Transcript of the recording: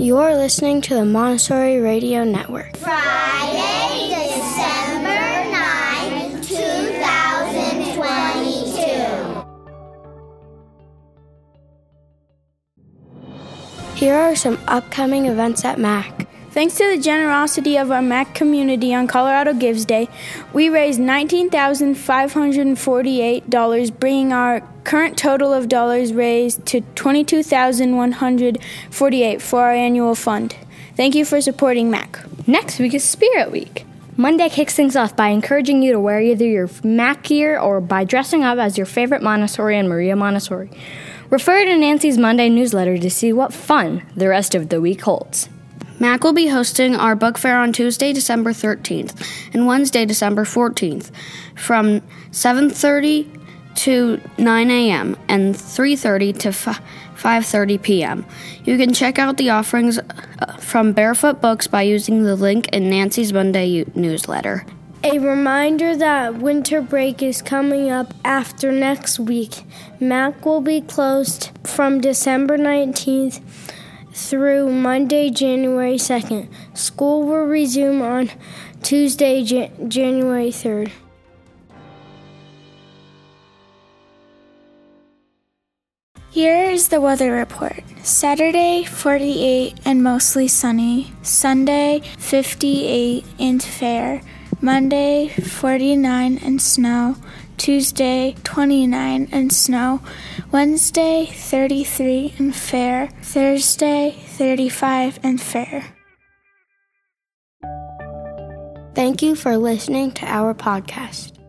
You're listening to the Montessori Radio Network. Friday, December 9, 2022. Here are some upcoming events at MAC. Thanks to the generosity of our MAC community on Colorado Gives Day, we raised $19,548, bringing our current total of dollars raised to 22,148 for our annual fund. Thank you for supporting MAC. Next week is Spirit Week. Monday kicks things off by encouraging you to wear either your MAC gear or by dressing up as your favorite Montessori and Maria Montessori. Refer to Nancy's Monday newsletter to see what fun the rest of the week holds. MAC will be hosting our book fair on Tuesday, December 13th and Wednesday, December 14th from 7:30 to 9 a.m. and 3:30 to 5:30 p.m. You can check out the offerings uh, from Barefoot Books by using the link in Nancy's Monday newsletter. A reminder that winter break is coming up after next week. MAC will be closed from December 19th through Monday, January 2nd. School will resume on Tuesday, January 3rd. Here is the weather report. Saturday, 48 and mostly sunny. Sunday, 58 and fair. Monday, 49 and snow. Tuesday, 29 and snow. Wednesday, 33 and fair. Thursday, 35 and fair. Thank you for listening to our podcast.